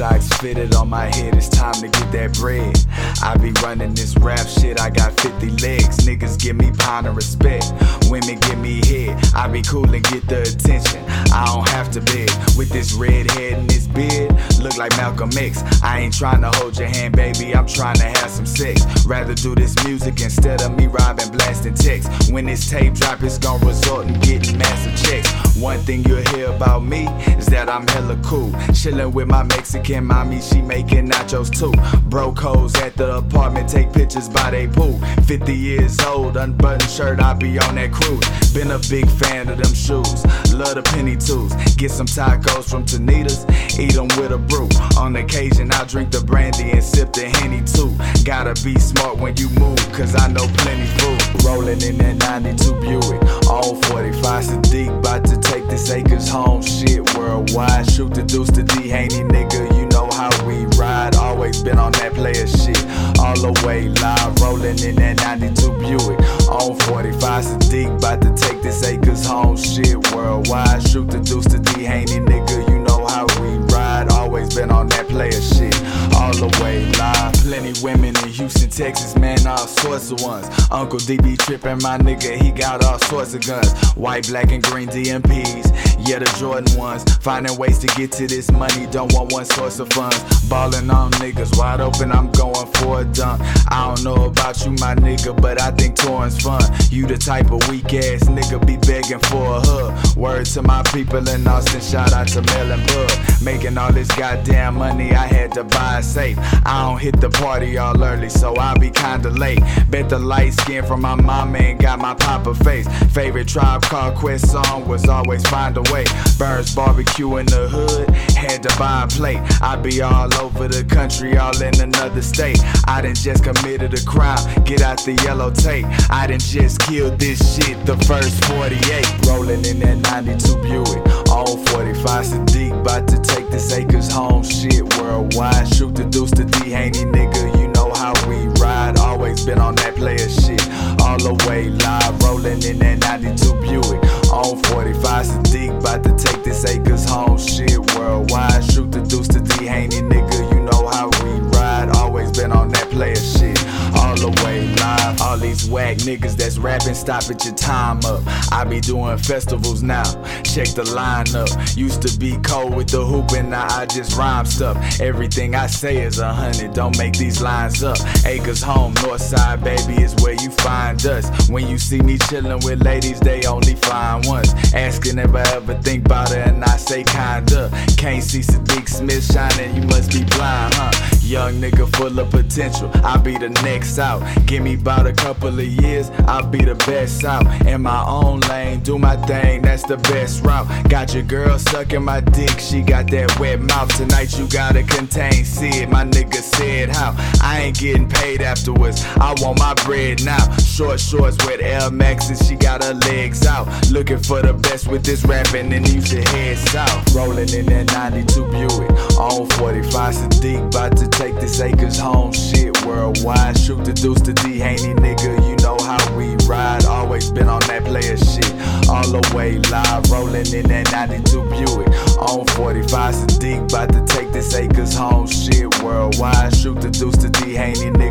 socks fitted on my head, it's time to get that bread. I be running this rap shit, I got 50 legs. Niggas give me pound of respect, women give me head. I be cool and get the attention, I don't have to beg. With this red head and this beard, look like Malcolm X. I ain't trying to hold your hand, baby, I'm trying to have some sex. Rather do this music instead of me robbing, blasting texts. When this tape drop, it's gonna result in getting massive checks. One thing you'll hear about me is that I'm hella cool. Chillin' with my Mexican mommy, she making nachos too. Broke hoes at the apartment, take pictures by they pool. 50 years old, unbuttoned shirt, I be on that cruise. Been a big fan of them shoes, love the penny twos. Get some tacos from Tanitas, eat them with a brew. On occasion, I drink the brandy and sip the Henny too. Gotta be smart when you move, cause I know plenty food. Rolling in that 92 Buick, on 45 Siddiq, bout to take this acres home. Shit, worldwide, shoot the deuce to D Haney, nigga. You know how we ride, always been on that player shit. All the way live, rolling in that 92 Buick, on 45 Siddiq, bout to take this acres home. Shit, worldwide, shoot the deuce to D Haney, shit. All the way live, plenty women in Houston, Texas, man, all sorts of ones. Uncle DB trippin', my nigga, he got all sorts of guns. White, black, and green DMPs, yeah, the Jordan ones. Finding ways to get to this money, don't want one source of funds. Ballin' on niggas, wide open, I'm going for a dunk. I don't know about you, my nigga, but I think touring's fun. You the type of weak ass nigga be begging for a hug. Word to my people in Austin, shout out to Mel and Bud. Making all this goddamn money, I had to buy a safe. I don't hit the party all early, so I'll be kinda late. Bet the light skin from my mama ain't got my papa face. Favorite Tribe Called Quest song was always find a way. Burns barbecue in the hood, had to buy a plate. I be all over the country, all in another state. I done just committed a crime, get out the yellow tape. I done just killed this shit, the first 48. Rolling in that 92 Buick, on 45 Siddiq, bout to take this acres home. Shit, worldwide, shoot the deuce to D Haney, been on that player shit. All the way live, rolling in that 92 Buick, on 45 Siddiq, bout to take this acres home. Shit, worldwide, niggas that's rapping, stop at your time up. I be doing festivals now, check the lineup. Used to be cold with the hooping, now I just rhyme stuff. Everything I say is a hundred, don't make these lines up. Acres home, north side, baby, is where you find us. When you see me chillin' with ladies, they only find ones. Asking if I ever think about it, and I say kinda. Can't see Siddiq Smith shining, you must be blind, huh? Young nigga full of potential, I'll be the next out. Give me about a couple of years, I'll be the best out. In my own lane, do my thing, that's the best route. Got your girl sucking my dick, she got that wet mouth. Tonight you gotta contain, see it, my nigga said how. I ain't getting paid afterwards, I want my bread now. Short shorts with Air Maxes, she got her legs out. Looking for the best with this rapping, and you should head south. Rolling in that 92 Buick, on 45 Siddiq, bout to take this acres home. Shit, worldwide, shoot the deuce to D Haney, nigga. You know how we ride, always been on that player shit. All the way live, rolling in that 92 Buick, on 45 Siddiq, bout to take this acres home. Shit, worldwide, shoot the deuce to D Haney, nigga.